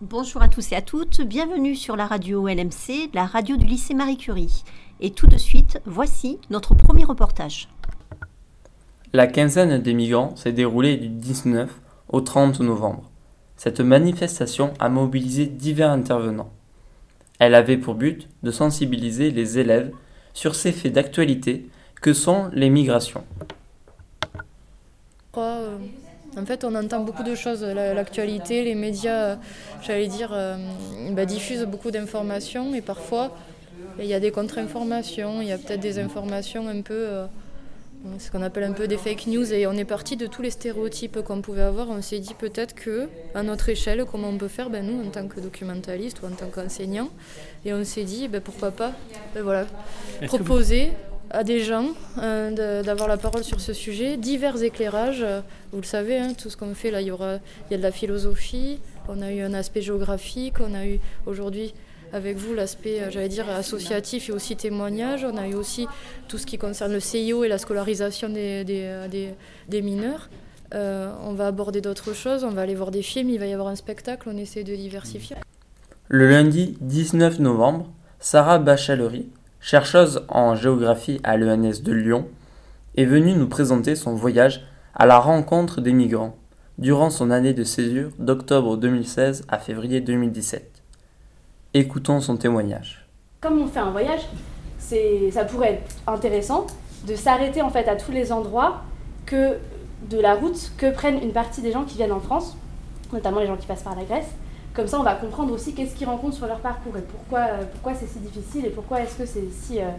Bonjour à tous et à toutes, bienvenue sur la radio LMC, la radio du lycée Marie Curie. Et tout de suite, voici notre premier reportage. La quinzaine des migrants s'est déroulée du 19 au 30 novembre. Cette manifestation a mobilisé divers intervenants. Elle avait pour but de sensibiliser les élèves sur ces faits d'actualité que sont les migrations. Euh, en fait, on entend beaucoup de choses. L'actualité, les médias, j'allais dire, euh, bah, diffusent beaucoup d'informations et parfois il y a des contre-informations, il y a peut-être des informations un peu, euh, ce qu'on appelle un peu des fake news et on est parti de tous les stéréotypes qu'on pouvait avoir. On s'est dit peut-être que, à notre échelle, comment on peut faire, ben, nous, en tant que documentaliste ou en tant qu'enseignant, et on s'est dit ben, pourquoi pas, ben, voilà, proposer à des gens euh, d'avoir la parole sur ce sujet, divers éclairages. Vous le savez, hein, tout ce qu'on fait là, il y aura, il y a de la philosophie, on a eu un aspect géographique, on a eu aujourd'hui avec vous l'aspect, euh, j'allais dire, associatif et aussi témoignage. On a eu aussi tout ce qui concerne le CIO et la scolarisation des, des, euh, mineurs. on va aborder d'autres choses, on va aller voir des films, il va y avoir un spectacle, on essaie de diversifier. Le lundi 19 novembre, Sarah Bachalery, chercheuse en géographie à l'ENS de Lyon, est venue nous présenter son voyage à la rencontre des migrants durant son année de césure d'octobre 2016 à février 2017. Écoutons son témoignage. Comme on fait un voyage, ça pourrait être intéressant de s'arrêter en fait à tous les endroits que de la route que prennent une partie des gens qui viennent en France, notamment les gens qui passent par la Grèce, comme ça, on va comprendre aussi qu'est-ce qu'ils rencontrent sur leur parcours et pourquoi, euh, pourquoi c'est si difficile et pourquoi est-ce que c'est si, euh,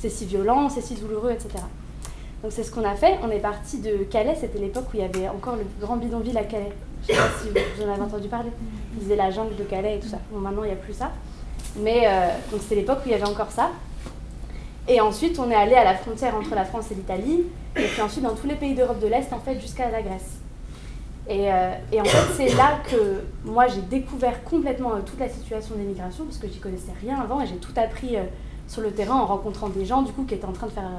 c'est si violent, c'est si douloureux, etc. Donc c'est ce qu'on a fait. On est parti de Calais, c'était l'époque où il y avait encore le grand bidonville à Calais. Je sais pas si vous en avez entendu parler. Ils disaient la jungle de Calais et tout ça. Bon, maintenant, il n'y a plus ça. Mais euh, c'était l'époque où il y avait encore ça. Et ensuite, on est allé à la frontière entre la France et l'Italie, et puis ensuite dans tous les pays d'Europe de l'Est, en fait, jusqu'à la Grèce. Euh, et, en fait, c'est là que moi, j'ai découvert complètement euh, toute la situation des migrations, parce que j'y connaissais rien avant, et j'ai tout appris euh, sur le terrain en rencontrant des gens, du coup, qui étaient en train de faire,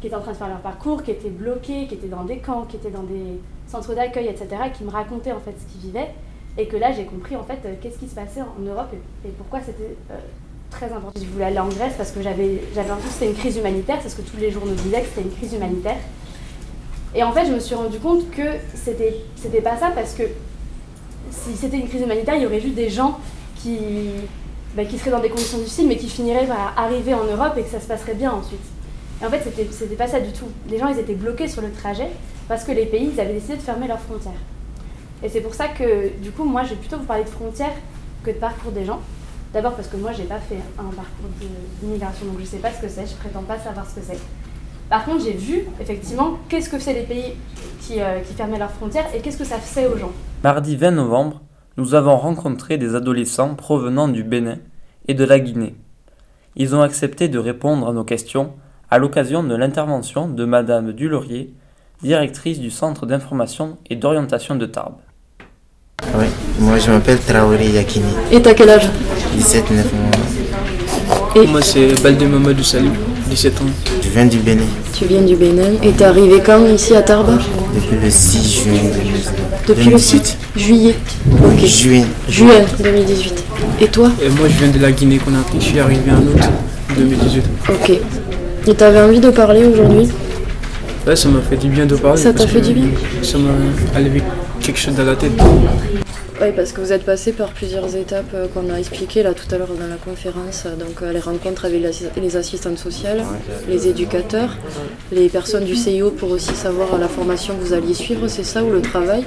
qui étaient en train de faire leur parcours, qui étaient bloqués, qui étaient dans des camps, qui étaient dans des centres d'accueil, etc., qui me racontaient en fait ce qu'ils vivaient, et que là, j'ai compris en fait qu'est-ce qui se passait en Europe et, pourquoi c'était très important. Je voulais aller en Grèce parce que j'avais l'impression que c'était une crise humanitaire, c'est ce que tous les journaux disaient, que c'était une crise humanitaire. Et en fait, je me suis rendu compte que c'était, c'était pas ça parce que si c'était une crise humanitaire, il y aurait juste des gens qui, bah, qui seraient dans des conditions difficiles mais qui finiraient par arriver en Europe et que ça se passerait bien ensuite. Et en fait, c'était, c'était pas ça du tout. Les gens, ils étaient bloqués sur le trajet parce que les pays, avaient décidé de fermer leurs frontières. Et c'est pour ça que, du coup, moi, je vais plutôt vous parler de frontières que de parcours des gens. D'abord parce que moi, j'ai pas fait un parcours d'immigration, donc je sais pas ce que c'est, je prétends pas savoir ce que c'est. Par contre, j'ai vu effectivement qu'est-ce que c'est les pays euh, qui, fermaient leurs frontières et qu'est-ce que ça fait aux gens. Mardi 20 novembre, nous avons rencontré des adolescents provenant du Bénin et de la Guinée. Ils ont accepté de répondre à nos questions à l'occasion de l'intervention de Madame Dulaurier, directrice du Centre d'information et d'orientation de Tarbes. Oui, moi je m'appelle Traoré Yakini. Et t'as quel âge? 17, 9 mois. Et moi c'est Baldé Mamadou Salim. 17 ans. Je viens du Bénin. Tu viens du Bénin. Et t'es arrivé quand ici à Tarbes? Depuis le 6 juin Depuis le 6 juillet Ok. Juin. Juin 2018. Et toi? Et moi je viens de la Guinée Conakry. Je suis arrivé en août 2018. Ok. Et t'avais envie de parler aujourd'hui? Ouais, ça m'a fait du bien de parler. Ça t'a fait du bien Ça m'a enlevé quelque chose dans la tête. Oui, parce que vous êtes passé par plusieurs étapes euh, qu'on a expliquées là tout à l'heure dans la conférence. Donc euh, les rencontres avec les assistantes sociales, les éducateurs, les personnes du CIO pour aussi savoir la formation que vous alliez suivre, c'est ça ou le travail?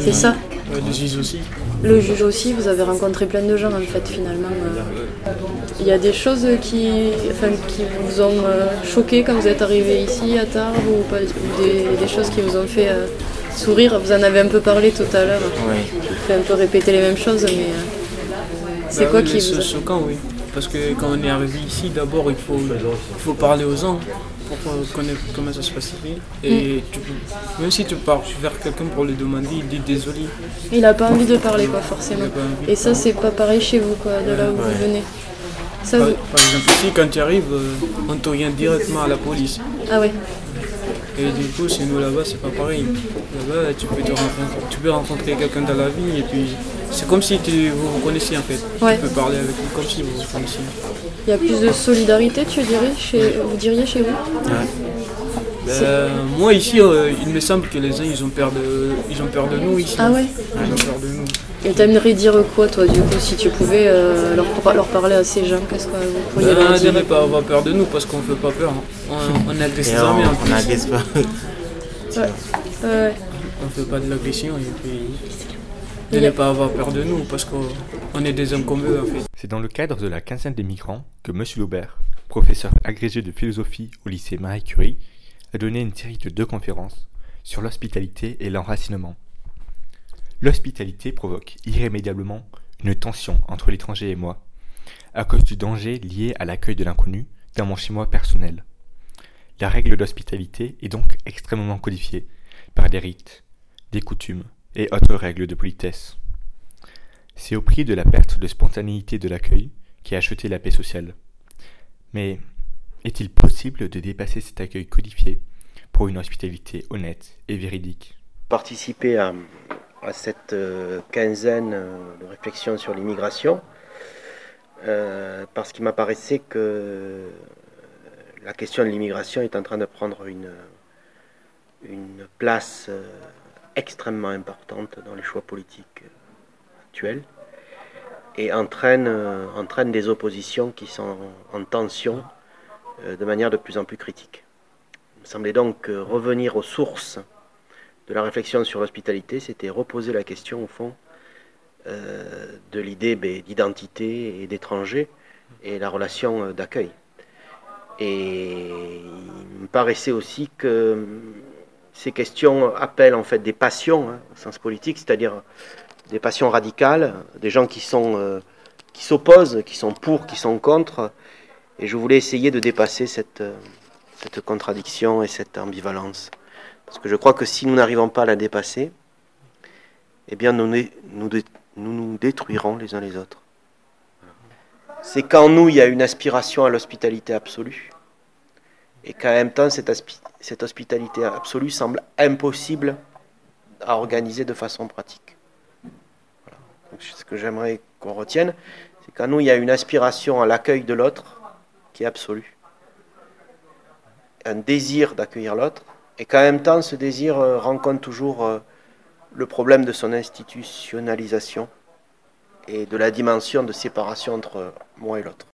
C'est ça? Le juge aussi. Le juge aussi, vous avez rencontré plein de gens en fait finalement. Il y a des choses qui, qui vous ont euh, choqué quand vous êtes arrivé ici à Tarbes ou, pas, des, choses qui vous ont fait sourire, vous en avez un peu parlé tout à l'heure. Oui. Vous faites un peu répéter les mêmes choses, mais euh, c'est bah quoi qui vous. C'est choquant, oui. Parce que quand on est arrivé ici, d'abord, il faut, il faut parler aux gens pour connaître comment ça se passe ici. Et mm. même si tu pars vers quelqu'un pour lui demander, il dit désolé. Il n'a pas envie de parler, quoi, forcément. Et ça, c'est pas pareil chez vous, quoi, de là où vous venez. Ça par, exemple, ici, quand tu arrives, euh, on t'oriente directement à la police. Ah ouais. Et du coup, chez nous là-bas, c'est pas pareil. Là-bas, tu peux, te rencontrer, tu peux rencontrer quelqu'un dans la vie et puis c'est comme si tu, vous vous connaissiez en fait. Ouais. Tu peux parler avec lui comme si vous vous connaissiez. Il y a plus de solidarité, tu dirais, chez, vous diriez chez vous? Ben, moi ici, euh, il me semble que les gens ils ont peur de, ils ont peur de nous ici. Ah ouais Ils ont peur de nous. Et t'aimerais dire quoi, toi, du coup, si tu pouvais euh, leur, par- leur parler à ces gens Qu'est-ce que vous pourriez Ben, leur de dire ne pas avoir peur de nous parce qu'on fait pas peur. hein. On, on agresse Et les on n'agresse pas. Ouais. On fait pas de l'agression et puis de ne pas avoir peur de nous parce qu'on on est des hommes comme eux en fait. C'est dans le cadre de la quinzaine des migrants que M. Laubert, professeur agrégé de philosophie au lycée Marie Curie, a donné une série de deux conférences sur l'hospitalité et l'enracinement. L'hospitalité provoque irrémédiablement une tension entre l'étranger et moi, à cause du danger lié à l'accueil de l'inconnu dans mon chez-moi personnel. La règle d'hospitalité est donc extrêmement codifiée par des rites, des coutumes et autres règles de politesse. C'est au prix de la perte de spontanéité de l'accueil qui a acheté la paix sociale. Mais est-il possible de dépasser cet accueil codifié pour une hospitalité honnête et véridique? Participer à, à cette euh, quinzaine euh, de réflexions sur l'immigration euh, parce qu'il m'apparaissait que la question de l'immigration est en train de prendre une, une place extrêmement importante dans les choix politiques actuels et entraîne, entraîne des oppositions qui sont en tension de manière de plus en plus critique. Il me semblait donc revenir aux sources de la réflexion sur l'hospitalité, c'était reposer la question, au fond, euh, de l'idée ben, d'identité et d'étranger et la relation euh, d'accueil. Et il me paraissait aussi que hum, ces questions appellent en fait des passions hein, au sens politique, c'est-à-dire des passions radicales, des gens qui sont euh, qui s'opposent, qui sont pour, qui sont contre. Et je voulais essayer de dépasser euh, cette contradiction et cette ambivalence. Parce que je crois que si nous n'arrivons pas à la dépasser, eh bien nous nous, nous, dé- nous nous détruirons les uns les autres. C'est qu'en nous, il y a une aspiration à l'hospitalité absolue. Et qu'en même temps, cette hospitalité absolue semble impossible à organiser de façon pratique. Voilà. Donc, ce que j'aimerais qu'on retienne, c'est qu'en nous, il y a une aspiration à l'accueil de l'autre qui est absolue. Un désir d'accueillir l'autre, et qu'en même temps, ce désir euh, rencontre toujours euh, le problème de son institutionnalisation et de la dimension de séparation entre euh, moi et l'autre.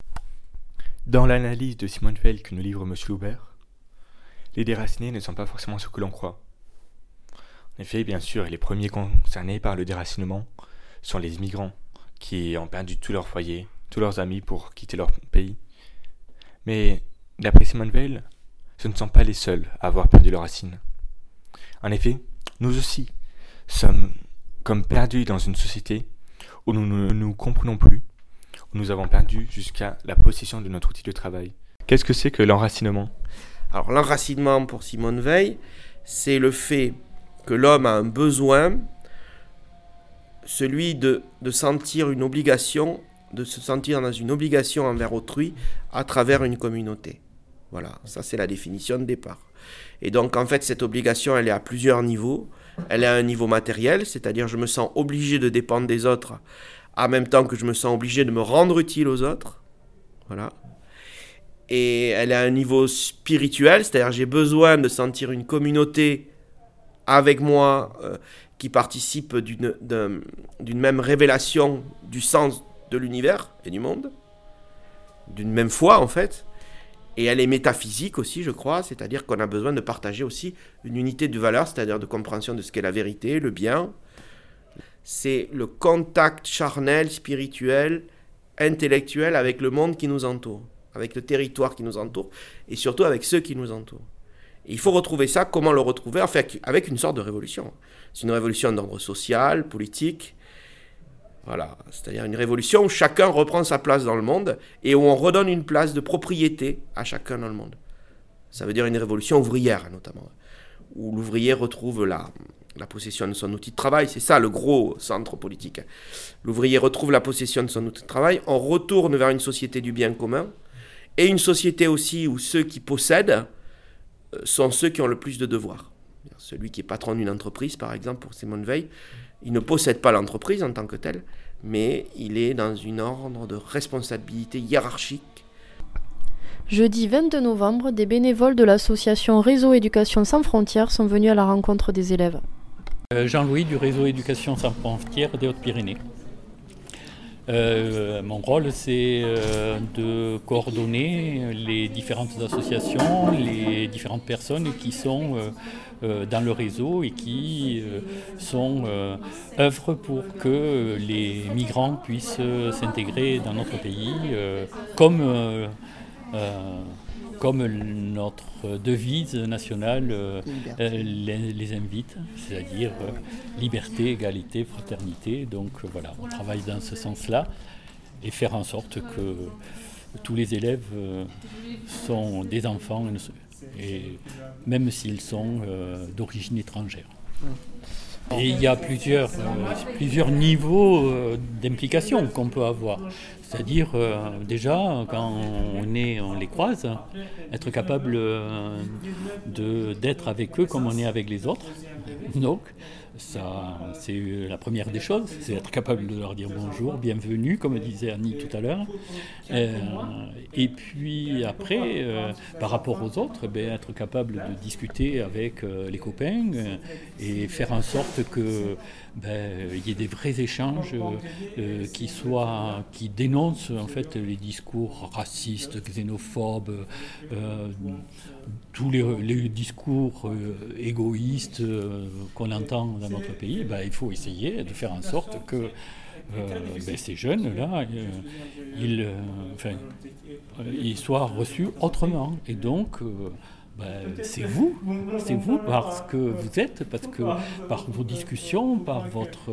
Dans l'analyse de Simone Veil que nous livre M. Loubert, les déracinés ne sont pas forcément ce que l'on croit. En effet, bien sûr, les premiers concernés par le déracinement sont les immigrants, qui ont perdu tout leur foyer, tous leurs amis pour quitter leur pays. Mais, d'après Simone Veil, ce ne sont pas les seuls à avoir perdu leurs racines. En effet, nous aussi sommes comme perdus dans une société où nous ne nous comprenons plus, où nous avons perdu jusqu'à la possession de notre outil de travail. Qu'est-ce que c'est que l'enracinement? Alors l'enracinement pour Simone Veil, c'est le fait que l'homme a un besoin, celui de, de sentir une obligation, de se sentir dans une obligation envers autrui à travers une communauté. Voilà, ça c'est la définition de départ. Et donc en fait cette obligation elle est à plusieurs niveaux. Elle est à un niveau matériel, c'est-à-dire je me sens obligé de dépendre des autres en même temps que je me sens obligé de me rendre utile aux autres. Voilà et elle est à un niveau spirituel, c'est-à-dire j'ai besoin de sentir une communauté avec moi euh, qui participe d'une d'un- d'une même révélation du sens de l'univers et du monde, d'une même foi en fait. Et elle est métaphysique aussi, je crois, c'est-à-dire qu'on a besoin de partager aussi une unité de valeur, c'est-à-dire de compréhension de ce qu'est la vérité, le bien. C'est le contact charnel, spirituel, intellectuel avec le monde qui nous entoure avec le territoire qui nous entoure et surtout avec ceux qui nous entourent. Et il faut retrouver ça, comment le retrouver Enfin, avec une sorte de révolution. C'est une révolution d'ordre social, politique. Voilà, c'est-à-dire une révolution où chacun reprend sa place dans le monde et où on redonne une place de propriété à chacun dans le monde. Ça veut dire une révolution ouvrière, notamment, où l'ouvrier retrouve la, la possession de son outil de travail, c'est ça le gros centre politique. L'ouvrier retrouve la possession de son outil de travail, on retourne vers une société du bien commun, et une société aussi où ceux qui possèdent euh, sont ceux qui ont le plus de devoirs. Celui qui est patron d'une entreprise, par exemple, pour Simone Veil, il ne possède pas l'entreprise en tant que telle, mais il est dans une ordre de responsabilité hiérarchique. Jeudi 22 novembre, des bénévoles de l'association Réseau Éducation sans frontières sont venus à la rencontre des élèves. Euh, Jean-Louis du réseau Éducation sans frontières des Hautes-Pyrénées. Euh, mon rôle, c'est euh, de coordonner les différentes associations, les différentes personnes qui sont dans le réseau et qui sont œuvrent pour que les migrants puissent s'intégrer dans notre pays, comme comme notre devise nationale euh, euh, les, invite, c'est-à-dire euh, liberté, égalité, fraternité. Donc voilà, on travaille dans ce sens-là et faire en sorte que tous les élèves sont des enfants, et même s'ils sont d'origine étrangère. Et il y a plusieurs, plusieurs niveaux d'implication qu'on peut avoir. C'est-à-dire, euh, déjà, quand on les croise, être capable euh, d'être avec eux comme on est avec les autres. Donc, ça, c'est la première des choses, c'est être capable de leur dire bonjour, bienvenue, comme disait Annie tout à l'heure. Euh, et puis après, par rapport aux autres, ben, être capable de discuter avec les copains et faire en sorte que ben, il y ait des vrais échanges qui soient, qui dénoncent en fait les discours racistes, xénophobes, euh, tous les, discours euh, égoïstes euh, qu'on entend dans notre pays, ben, il faut essayer de faire en sorte que ben, ces jeunes-là, ils, soient reçus autrement. Et donc, ben, c'est vous, c'est vous parce que vous êtes, parce que par vos discussions, par votre,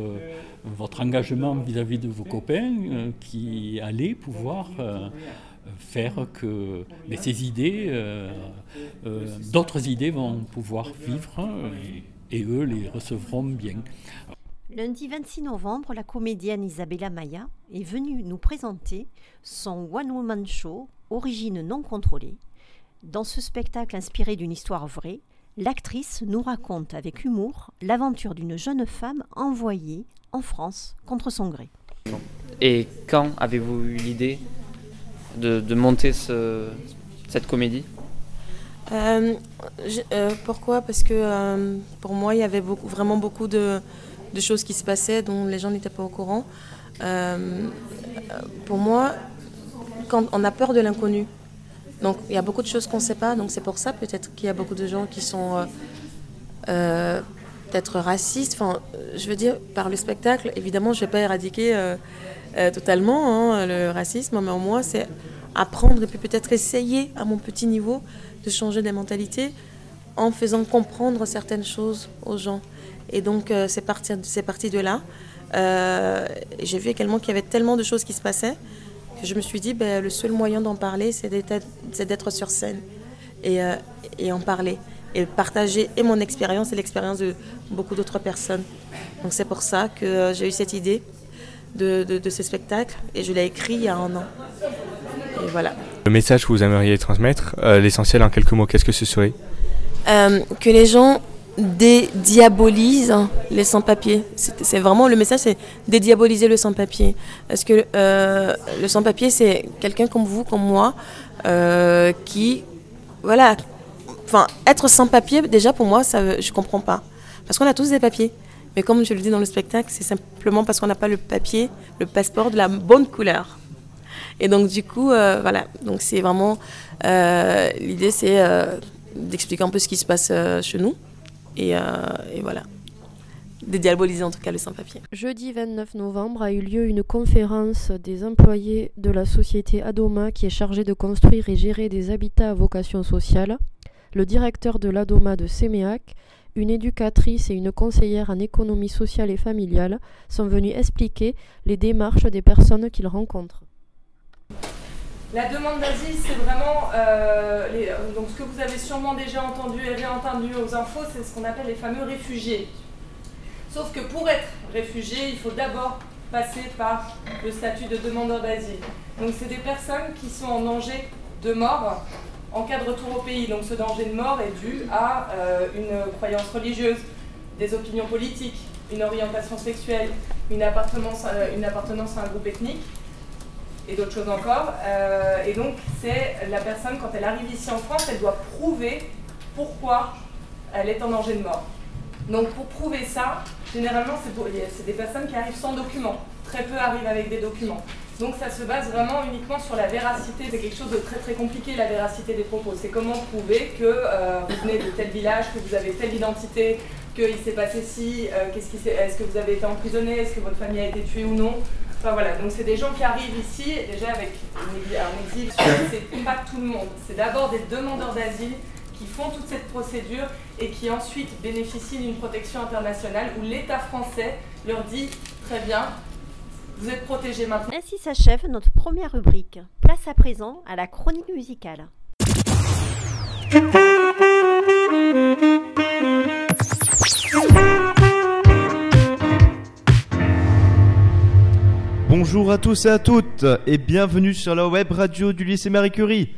votre engagement vis-à-vis de vos copains, euh, qui allez pouvoir euh, faire que ces idées, euh, d'autres idées vont pouvoir vivre et, eux les recevront bien. Lundi 26 novembre, la comédienne Isabella Maya est venue nous présenter son One Woman Show, Origine non contrôlée, dans ce spectacle inspiré d'une histoire vraie, l'actrice nous raconte avec humour l'aventure d'une jeune femme envoyée en France contre son gré. Et quand avez-vous eu l'idée de, monter cette comédie? Euh, euh, Pourquoi? Parce que euh, pour moi, il y avait beaucoup, vraiment beaucoup de, de, choses qui se passaient dont les gens n'étaient pas au courant. pour moi, quand on a peur de l'inconnu, donc il y a beaucoup de choses qu'on ne sait pas, donc c'est pour ça peut-être qu'il y a beaucoup de gens qui sont euh, euh, peut-être racistes. Enfin, je veux dire, par le spectacle, évidemment, je ne vais pas éradiquer euh, totalement hein, le racisme, mais au moins c'est apprendre et puis peut-être essayer à mon petit niveau de changer des mentalités en faisant comprendre certaines choses aux gens. Et donc c'est parti, parti de là. J'ai vu également qu'il y avait tellement de choses qui se passaient je me suis dit, ben, le seul moyen d'en parler, c'est d'être sur scène et, euh, et, en parler. Et partager et mon expérience et l'expérience de beaucoup d'autres personnes. Donc c'est pour ça que euh, j'ai eu cette idée de, de, ce spectacle et je l'ai écrit il y a un an. Et voilà. Le message que vous aimeriez transmettre, euh, l'essentiel en quelques mots, qu'est-ce que ce serait? Que les gens dédiabolise les sans-papiers. C'est vraiment le message, c'est dédiaboliser le sans-papier. Parce que euh, le sans-papier, c'est quelqu'un comme vous, comme moi, euh, qui, voilà, enfin, être sans-papier, déjà pour moi, ça, je comprends pas. Parce qu'on a tous des papiers. Mais comme je le dis dans le spectacle, c'est simplement parce qu'on n'a pas le papier, le passeport de la bonne couleur. Et donc du coup, euh, voilà. Donc c'est vraiment l'idée, c'est d'expliquer un peu ce qui se passe chez nous euh, et, voilà en tout cas le sans-papier. Jeudi 29 novembre a eu lieu une conférence des employés de la société Adoma qui est chargée de construire et gérer des habitats à vocation sociale. Le directeur de l'Adoma de Séméac, une éducatrice et une conseillère en économie sociale et familiale sont venus expliquer les démarches des personnes qu'ils rencontrent. La demande d'asile, c'est vraiment euh, donc ce que vous avez sûrement déjà entendu et réentendu aux infos, c'est ce qu'on appelle les fameux réfugiés. Sauf que pour être réfugié, il faut d'abord passer par le statut de demandeur d'asile. Donc c'est des personnes qui sont en danger de mort en cas de retour au pays. Donc ce danger de mort est dû à euh, une croyance religieuse, des opinions politiques, une orientation sexuelle, une appartenance, une appartenance à un groupe ethnique et d'autres choses encore. Euh, et donc c'est la personne, quand elle arrive ici en France, elle doit prouver pourquoi elle est en danger de mort. Donc pour prouver ça, généralement c'est des personnes qui arrivent sans documents. Très peu arrivent avec des documents. Donc ça se base vraiment uniquement sur la véracité. C'est quelque chose de très très compliqué, la véracité des propos. C'est comment prouver que euh, vous venez de tel village, que vous avez telle identité, qu'il s'est passé ci, euh, est-ce que vous avez été emprisonné, est-ce que votre famille a été tuée ou non. Enfin voilà, donc c'est des gens qui arrivent ici déjà avec un exil. C'est pas tout le monde. C'est d'abord des demandeurs d'asile qui font toute cette procédure et qui ensuite bénéficient d'une protection internationale où l'État français leur dit très bien, vous êtes protégés maintenant. Ainsi s'achève notre première rubrique. Place à présent à la chronique musicale. Bonjour à tous et à toutes et bienvenue sur la web radio du lycée Marie Curie.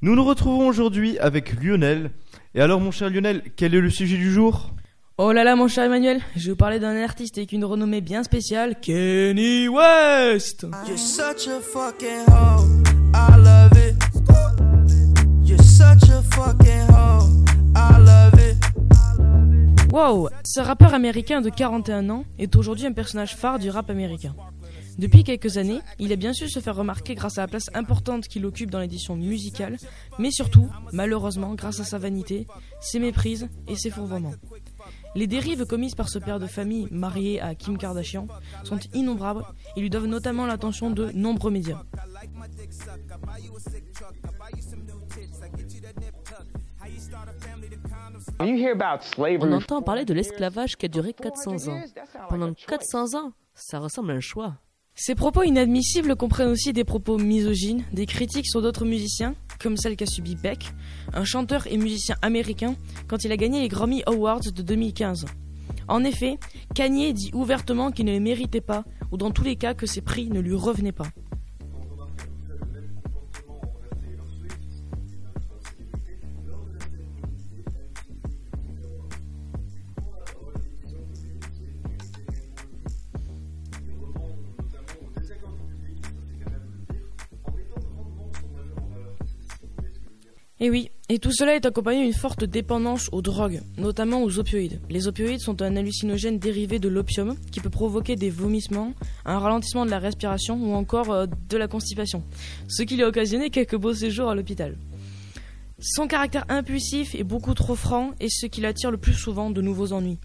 Nous nous retrouvons aujourd'hui avec Lionel. Et alors mon cher Lionel, quel est le sujet du jour? Oh là là, mon cher Emmanuel, je vais vous parler d'un artiste avec une renommée bien spéciale, Kenny West. You're such a fucking hoe, I love it. You're such a fucking hoe, I love it. Wow, ce rappeur américain de 41 ans est aujourd'hui un personnage phare du rap américain. Depuis quelques années, il a bien su se faire remarquer grâce à la place importante qu'il occupe dans l'édition musicale, mais surtout, malheureusement, grâce à sa vanité, ses méprises et ses fourvoiements. Les dérives commises par ce père de famille marié à Kim Kardashian sont innombrables et lui doivent notamment l'attention de nombreux médias. On entend parler de l'esclavage qui a duré 400 ans. Pendant 400 ans, ça ressemble à un choix. Ces propos inadmissibles comprennent aussi des propos misogynes, des critiques sur d'autres musiciens, comme celle qu'a subi Beck, un chanteur et musicien américain, quand il a gagné les Grammy Awards de 2015. En effet, Kanye dit ouvertement qu'il ne les méritait pas, ou dans tous les cas que ses prix ne lui revenaient pas. Et tout cela est accompagné d'une forte dépendance aux drogues, notamment aux opioïdes. Les opioïdes sont un hallucinogène dérivé de l'opium qui peut provoquer des vomissements, un ralentissement de la respiration ou encore euh, de la constipation, ce qui lui a occasionné quelques beaux séjours à l'hôpital. Son caractère impulsif est beaucoup trop franc et ce qui l'attire le plus souvent de nouveaux ennuis.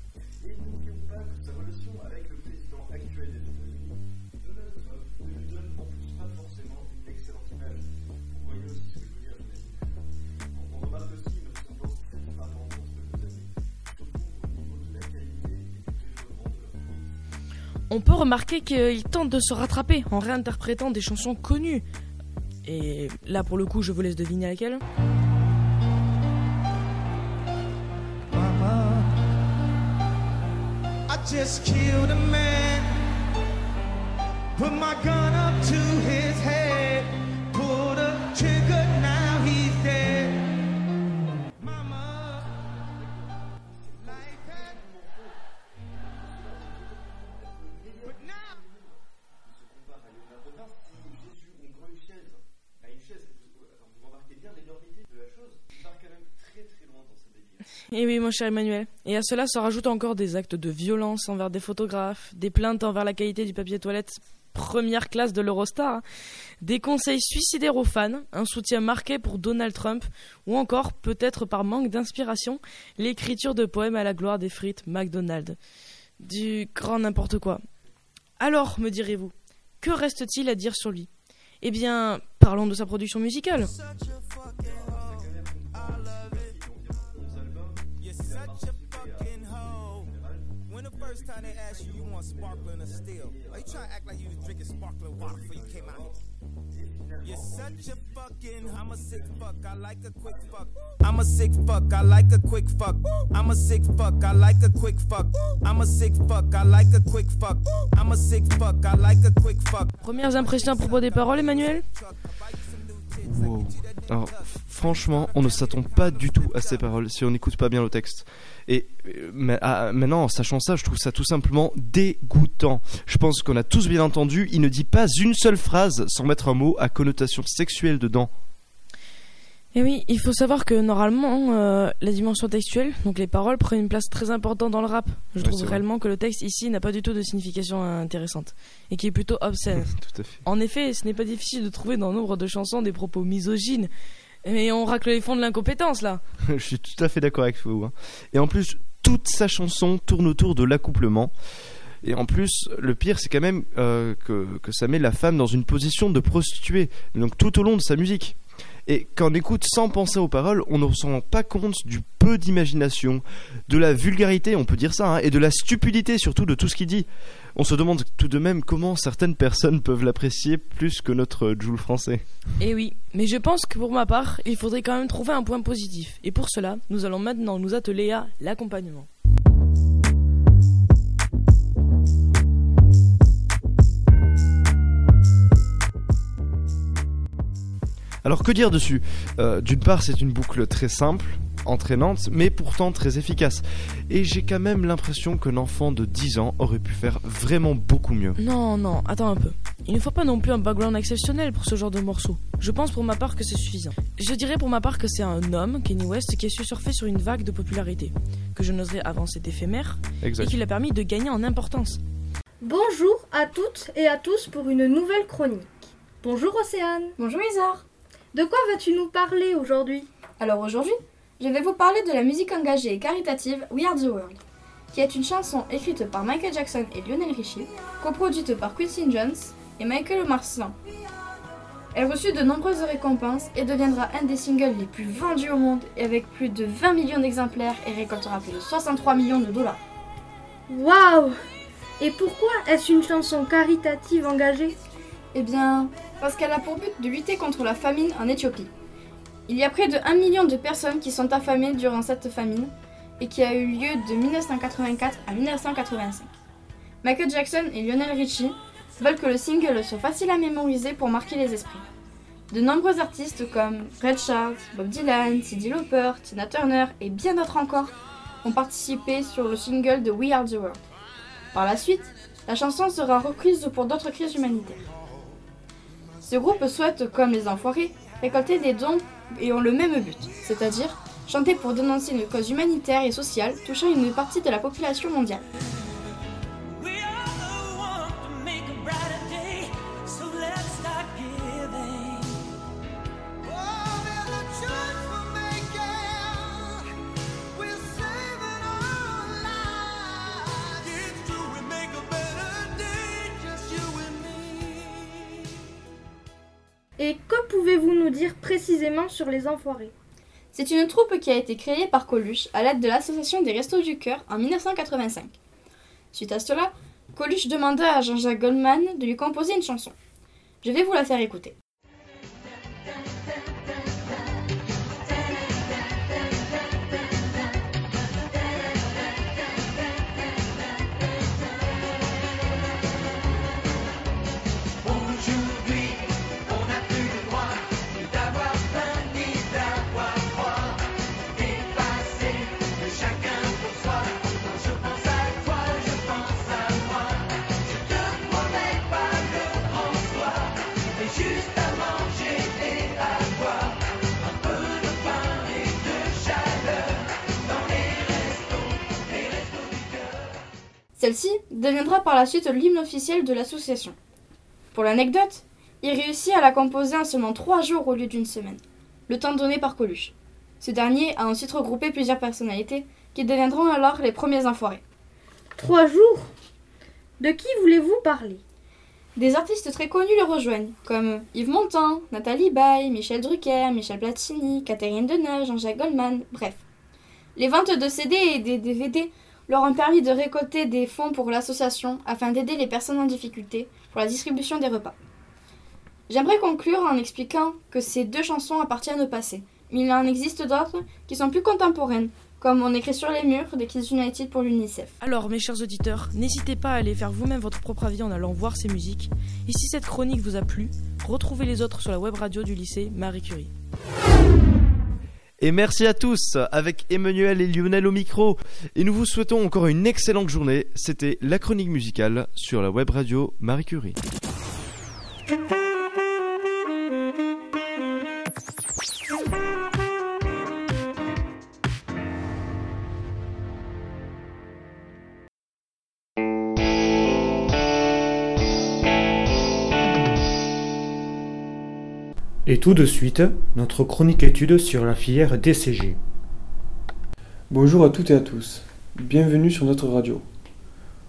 On peut remarquer qu'il tente de se rattraper en réinterprétant des chansons connues. Et là, pour le coup, je vous laisse deviner laquelle. I just killed a man, put my gun up to his head, eh oui, mon cher Emmanuel. Et à cela se rajoutent encore des actes de violence envers des photographes, des plaintes envers la qualité du papier toilette première classe de l'Eurostar, des conseils suicidaires aux fans, un soutien marqué pour Donald Trump, ou encore, peut-être par manque d'inspiration, l'écriture de poèmes à la gloire des frites McDonald's. Du grand n'importe quoi. Alors, me direz-vous, que reste-t-il à dire sur lui? Eh bien, parlons de sa production musicale. Time they asked you, you want sparkling or? Are you trying to act like you was a fucking, a sick fuck, I like a quick fuck. A sick a quick fuck. A sick a quick fuck. A sick a quick fuck. A sick a quick fuck. Premières impressions à propos des paroles, Emmanuel? Wow. Alors, franchement, on ne s'attend pas du tout à ces paroles si on n'écoute pas bien le texte. Et euh, mais, ah, maintenant, en sachant ça, je trouve ça tout simplement dégoûtant. Je pense qu'on a tous bien entendu, il ne dit pas une seule phrase sans mettre un mot à connotation sexuelle dedans. Et Eh oui, il faut savoir que normalement, euh, la dimension textuelle, donc les paroles, prennent une place très importante dans le rap. Je Ouais, trouve réellement que le texte ici n'a pas du tout de signification intéressante et qui est plutôt obscène. Tout à fait. En effet, ce n'est pas difficile de trouver dans nombre de chansons des propos misogynes. Mais on racle les fonds de l'incompétence là. je suis tout à fait d'accord avec vous. hein. Et en plus, toute sa chanson tourne autour de l'accouplement. Et en plus, le pire, c'est quand même euh, que, que ça met la femme dans une position de prostituée, donc tout au long de sa musique. Et quand on écoute sans penser aux paroles, on ne se rend pas compte du peu d'imagination, de la vulgarité, on peut dire ça, hein, et de la stupidité surtout de tout ce qu'il dit. On se demande tout de même comment certaines personnes peuvent l'apprécier plus que notre Joule français. Et oui, mais je pense que pour ma part, il faudrait quand même trouver un point positif. Et pour cela, nous allons maintenant nous atteler à l'accompagnement. Alors que dire dessus? Euh, D'une part, c'est une boucle très simple, entraînante, mais pourtant très efficace. Et j'ai quand même l'impression qu'un enfant de 10 ans aurait pu faire vraiment beaucoup mieux. Non, non, attends un peu. Il ne faut pas non plus un background exceptionnel pour ce genre de morceau. Je pense pour ma part que c'est suffisant. Je dirais pour ma part que c'est un homme, Kenny West, qui a su surfer sur une vague de popularité, que je n'oserais avancer éphémère, Exact. et qui l'a permis de gagner en importance. Bonjour à toutes et à tous pour une nouvelle chronique. Bonjour Océane. Bonjour Isar. De quoi vas-tu nous parler aujourd'hui? Alors aujourd'hui, je vais vous parler de la musique engagée et caritative We Are the World, qui est une chanson écrite par Michael Jackson et Lionel Richie, coproduite par Quincy Jones et Michael Marsan. Elle reçut de nombreuses récompenses et deviendra un des singles les plus vendus au monde et avec plus de 20 millions d'exemplaires et récoltera plus de 63 millions de dollars. Waouh Et pourquoi est-ce une chanson caritative engagée? Eh bien, parce qu'elle a pour but de lutter contre la famine en Éthiopie. Il y a près de 1 million de personnes qui sont affamées durant cette famine et qui a eu lieu de 1984 à 1985. Michael Jackson et Lionel Richie veulent que le single soit facile à mémoriser pour marquer les esprits. De nombreux artistes comme Red Charles, Bob Dylan, Cyndi Lauper, Tina Turner et bien d'autres encore ont participé sur le single de We Are the World. Par la suite, la chanson sera reprise pour d'autres crises humanitaires. Ce groupe souhaite, comme les enfoirés, récolter des dons et ont le même but, c'est-à-dire chanter pour dénoncer une cause humanitaire et sociale touchant une partie de la population mondiale. Sur les enfoirés C'est une troupe qui a été créée par Coluche à l'aide de l'association des Restos du Cœur en 1985. Suite à cela, Coluche demanda à Jean-Jacques Goldman de lui composer une chanson. Je vais vous la faire écouter. Celle-ci deviendra par la suite l'hymne officiel de l'association. Pour l'anecdote, il réussit à la composer en seulement trois jours au lieu d'une semaine, le temps donné par Coluche. Ce dernier a ensuite regroupé plusieurs personnalités qui deviendront alors les premiers enfoirés. Trois jours? De qui voulez-vous parler? Des artistes très connus le rejoignent, comme Yves Montand, Nathalie Baye, Michel Drucker, Michel Platini, Catherine Deneuve, Jean-Jacques Goldman, bref. Les ventes de CD et des DVD leur ont permis de récolter des fonds pour l'association afin d'aider les personnes en difficulté pour la distribution des repas. J'aimerais conclure en expliquant que ces deux chansons appartiennent au passé, mais il en existe d'autres qui sont plus contemporaines, comme on écrit sur les murs des Kids United pour l'UNICEF. Alors, mes chers auditeurs, n'hésitez pas à aller faire vous-même votre propre avis en allant voir ces musiques. Et si cette chronique vous a plu, retrouvez les autres sur la web radio du lycée Marie Curie. Et merci à tous, avec Emmanuel et Lionel au micro. Et nous vous souhaitons encore une excellente journée. C'était la chronique musicale sur la web radio Marie Curie. Et tout de suite, notre chronique étude sur la filière DCG. Bonjour à toutes et à tous, bienvenue sur notre radio.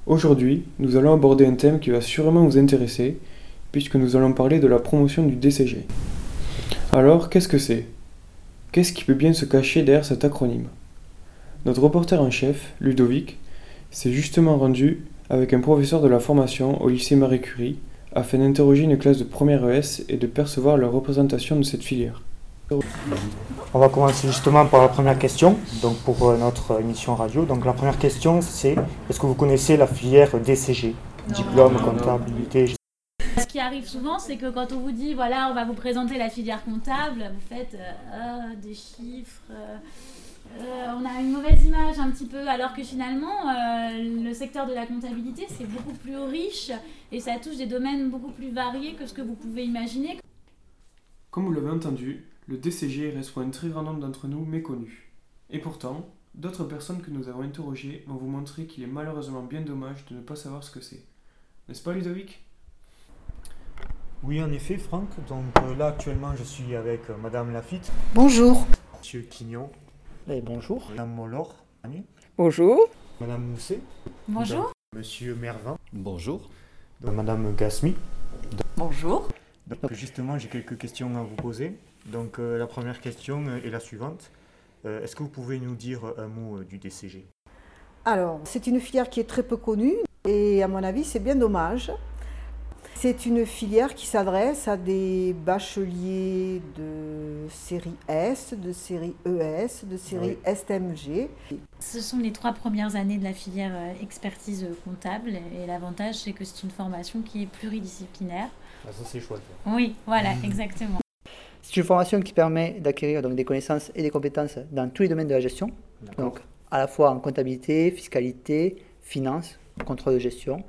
Aujourd'hui, nous allons aborder un thème qui va sûrement vous intéresser, puisque nous allons parler de la promotion du DCG. Alors, qu'est-ce que c'est? Qu'est-ce qui peut bien se cacher derrière cet acronyme? Notre reporter en chef, Ludovic, s'est justement rendu avec un professeur de la formation au lycée Marie Curie afin d'interroger une classe de première ES et de percevoir la représentation de cette filière. On va commencer justement par la première question, donc pour euh, notre émission radio. Donc la première question c'est est-ce que vous connaissez la filière DCG Diplôme, comptabilité Ce qui arrive souvent, c'est que quand on vous dit voilà, on va vous présenter la filière comptable, vous faites euh, Ah, des chiffres. euh, euh, on a une mauvaise image un petit peu, alors que finalement, euh, le secteur de la comptabilité, c'est beaucoup plus riche et ça touche des domaines beaucoup plus variés que ce que vous pouvez imaginer. Comme vous l'avez entendu, le DCG reste pour un très grand nombre d'entre nous méconnu. Et pourtant, d'autres personnes que nous avons interrogées vont vous montrer qu'il est malheureusement bien dommage de ne pas savoir ce que c'est. N'est-ce pas Ludovic? Oui, en effet, Franck. Donc euh, là, actuellement, je suis avec euh, Madame Lafitte. Bonjour. Monsieur Quignon. Et bonjour. Madame Mollor. Bonjour. Madame Mousset. Bonjour. Donc, Monsieur Mervin. Bonjour. Donc, Madame Gasmi. Bonjour. Donc justement, j'ai quelques questions à vous poser. Donc euh, la première question est la suivante. Euh, Est-ce que vous pouvez nous dire un mot euh, du DCG Alors, c'est une filière qui est très peu connue et à mon avis, c'est bien dommage. C'est une filière qui s'adresse à des bacheliers de série S, de série ES, de série STMG. Ce sont les trois premières années de la filière euh, expertise comptable et l'avantage, c'est que c'est une formation qui est pluridisciplinaire. Ah, Ça, c'est chouette. Oui, voilà, exactement. C'est une formation qui permet d'acquérir donc des connaissances et des compétences dans tous les domaines de la gestion. Donc à la fois en comptabilité, fiscalité, finance, contrôle de gestion,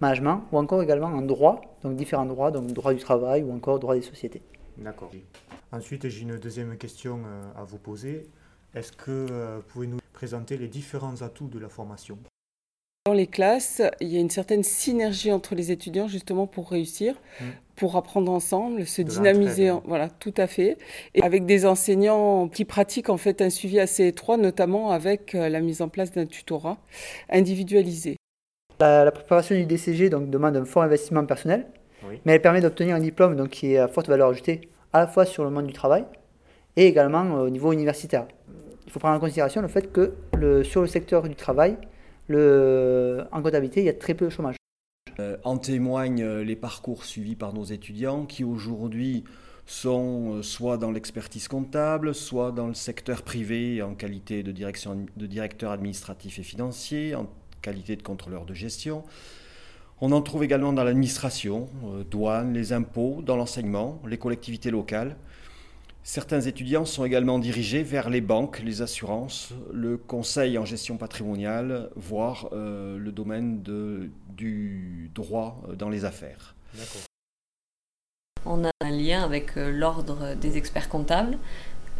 management ou encore également en droit, donc différents droits, donc droit du travail ou encore droit des sociétés. D'accord. Ensuite, j'ai une deuxième question euh, à vous poser. Est-ce que euh, vous pouvez nous présenter les différents atouts de la formation? Dans les classes, il y a une certaine synergie entre les étudiants justement pour réussir, Mm. pour apprendre ensemble, se De dynamiser, en- voilà, tout à fait. Et avec des enseignants qui pratiquent en fait un suivi assez étroit, notamment avec euh, la mise en place d'un tutorat individualisé. La, la préparation du DCG donc, demande un fort investissement personnel, Oui. mais elle permet d'obtenir un diplôme donc, qui est à forte valeur ajoutée à la fois sur le monde du travail et également euh, au niveau universitaire. Il faut prendre en considération le fait que le, sur le secteur du travail, le, en comptabilité, il y a très peu de chômage. Euh, en témoignent euh, les parcours suivis par nos étudiants qui aujourd'hui sont soit dans l'expertise comptable, soit dans le secteur privé en qualité de, direction, de directeur administratif et financier, en qualité de contrôleur de gestion. On en trouve également dans l'administration, euh, douane, les impôts, dans l'enseignement, les collectivités locales. Certains étudiants sont également dirigés vers les banques, les assurances, le conseil en gestion patrimoniale, voire euh, le domaine de- du droit euh, dans les affaires. On a un lien avec l'ordre des experts comptables,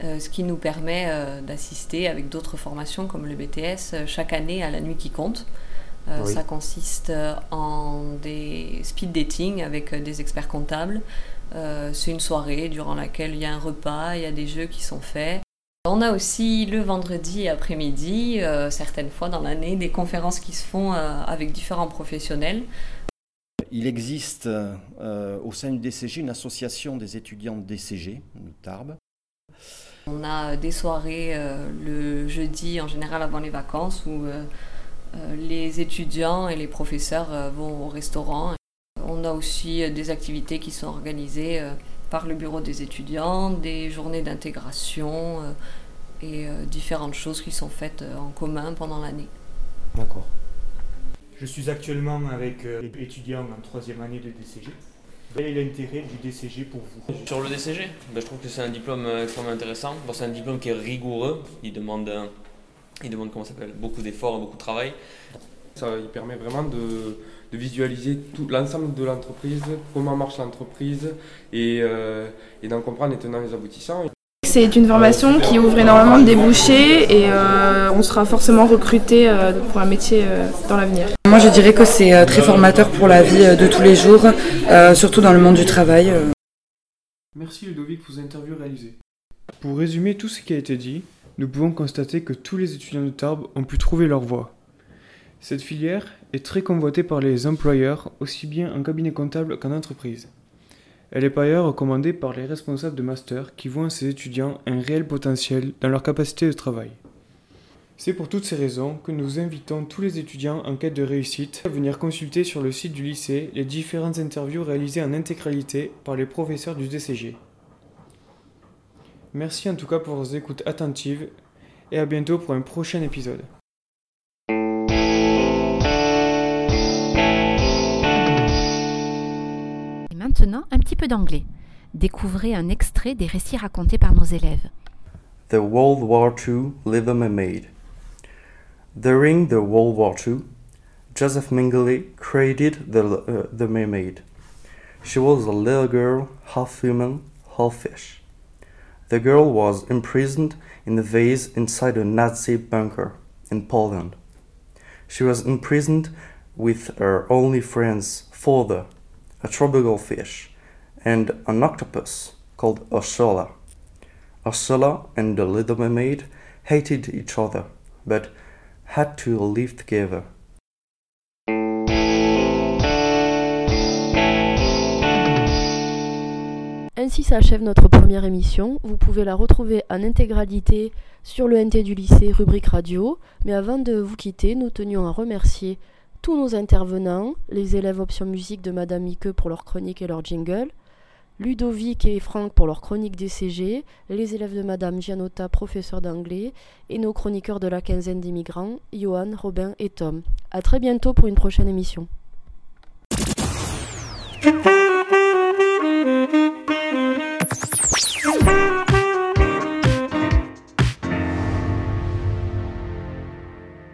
euh, ce qui nous permet euh, d'assister avec d'autres formations comme le BTS euh, chaque année à la nuit qui compte. Oui. Ça consiste en des speed dating avec des experts comptables. C'est une soirée durant laquelle il y a un repas, il y a des jeux qui sont faits. On a aussi le vendredi après-midi, certaines fois dans l'année, des conférences qui se font avec différents professionnels. Il existe au sein du DCG une association des étudiants de DCG, de Tarbes. On a des soirées euh, le jeudi en général avant les vacances où euh, Euh, les étudiants et les professeurs euh, vont au restaurant. On a aussi des activités qui sont organisées par le bureau des étudiants, des journées d'intégration et différentes choses qui sont faites en commun pendant l'année. D'accord. Je suis actuellement avec les étudiants en troisième année de DCG. Quel est l'intérêt du DCG pour vous? Sur le DCG, ben, je trouve que c'est un diplôme extrêmement intéressant. Bon, c'est un diplôme qui est rigoureux. Il demande, il demande comment s'appelle, beaucoup d'efforts, beaucoup de travail. Ça il permet vraiment de, de visualiser tout l'ensemble de l'entreprise, comment marche l'entreprise et, euh, et d'en comprendre les tenants et les aboutissants. C'est une formation qui ouvre énormément de débouchés et euh, on sera forcément recruté euh, pour un métier euh, dans l'avenir. Moi je dirais que c'est euh, très formateur pour la vie euh, de tous les jours, euh, surtout dans le monde du travail. euh. Merci Ludovic pour vos interviews réalisées. Pour résumer tout ce qui a été dit, nous pouvons constater que tous les étudiants de Tarbes ont pu trouver leur voie. Cette filière est très convoitée par les employeurs, aussi bien en cabinet comptable qu'en entreprise. Elle est par ailleurs recommandée par les responsables de master qui voient en ces étudiants un réel potentiel dans leur capacité de travail. C'est pour toutes ces raisons que nous invitons tous les étudiants en quête de réussite à venir consulter sur le site du lycée les différentes interviews réalisées en intégralité par les professeurs du DCG. Merci en tout cas pour vos écoutes attentives et à bientôt pour un prochain épisode. Maintenant, un petit peu d'anglais. Découvrez un extrait des récits racontés par nos élèves. The World War II Little Mermaid. During the World War II, Joseph Mengele created the, uh, the mermaid. She was a little girl, half human, half fish. The girl was imprisoned in a vase inside a Nazi bunker in Poland. She was imprisoned with her only friends, father, a tropical fish, and an octopus called Ursula. Ursula and the Little Mermaid hated each other, but had to live together. Ainsi s'achève notre première émission. Vous pouvez la retrouver en intégralité sur le NT du lycée, rubrique radio. Mais avant de vous quitter, nous tenions à remercier tous nos intervenants, les élèves option musique de Madame Iqueux pour leur chronique et leur jingle, Ludovic et Franck pour leur chronique DCG, les élèves de Madame Gianotta, professeur d'anglais, et nos chroniqueurs de la quinzaine d'immigrants, Johan, Robin et Tom. À très bientôt pour une prochaine émission.